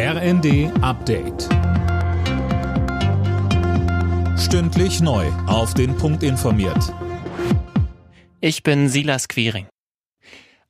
RND Update. Stündlich neu. Auf den Punkt informiert. Ich bin Silas Quiring.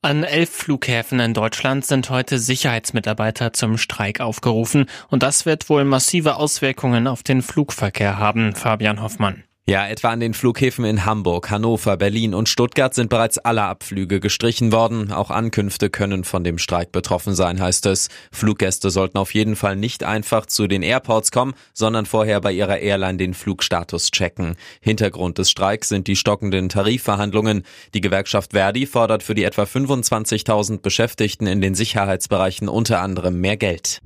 An elf Flughäfen in Deutschland sind heute Sicherheitsmitarbeiter zum Streik aufgerufen und das wird wohl massive Auswirkungen auf den Flugverkehr haben, Fabian Hoffmann. Ja, etwa an den Flughäfen in Hamburg, Hannover, Berlin und Stuttgart sind bereits alle Abflüge gestrichen worden. Auch Ankünfte können von dem Streik betroffen sein, heißt es. Fluggäste sollten auf jeden Fall nicht einfach zu den Airports kommen, sondern vorher bei ihrer Airline den Flugstatus checken. Hintergrund des Streiks sind die stockenden Tarifverhandlungen. Die Gewerkschaft Verdi fordert für die etwa 25.000 Beschäftigten in den Sicherheitsbereichen unter anderem mehr Geld.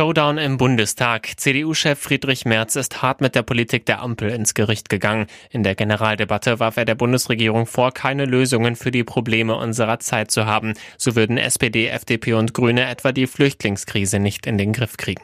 Showdown im Bundestag. CDU-Chef Friedrich Merz ist hart mit der Politik der Ampel ins Gericht gegangen. In der Generaldebatte warf er der Bundesregierung vor, keine Lösungen für die Probleme unserer Zeit zu haben. So würden SPD, FDP und Grüne etwa die Flüchtlingskrise nicht in den Griff kriegen.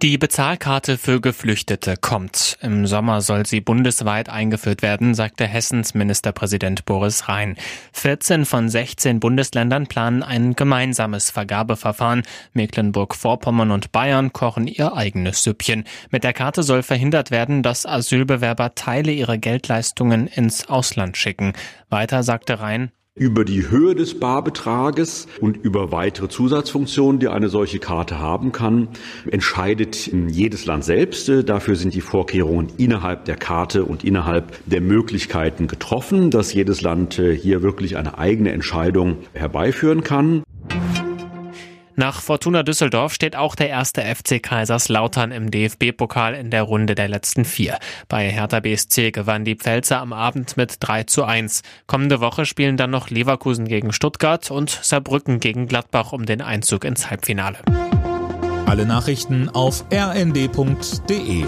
Die Bezahlkarte für Geflüchtete kommt. Im Sommer soll sie bundesweit eingeführt werden, sagte Hessens Ministerpräsident Boris Rhein. 14 von 16 Bundesländern planen ein gemeinsames Vergabeverfahren. Mecklenburg-Vorpommern und Bayern kochen ihr eigenes Süppchen. Mit der Karte soll verhindert werden, dass Asylbewerber Teile ihrer Geldleistungen ins Ausland schicken. Weiter sagte Rhein, über die Höhe des Barbetrages und über weitere Zusatzfunktionen, die eine solche Karte haben kann, entscheidet jedes Land selbst. Dafür sind die Vorkehrungen innerhalb der Karte und innerhalb der Möglichkeiten getroffen, dass jedes Land hier wirklich eine eigene Entscheidung herbeiführen kann. Nach Fortuna Düsseldorf steht auch der erste FC Kaiserslautern im DFB-Pokal in der Runde der letzten vier. Bei Hertha BSC gewann die Pfälzer am Abend mit 3 zu 1. Kommende Woche spielen dann noch Leverkusen gegen Stuttgart und Saarbrücken gegen Gladbach um den Einzug ins Halbfinale. Alle Nachrichten auf rnd.de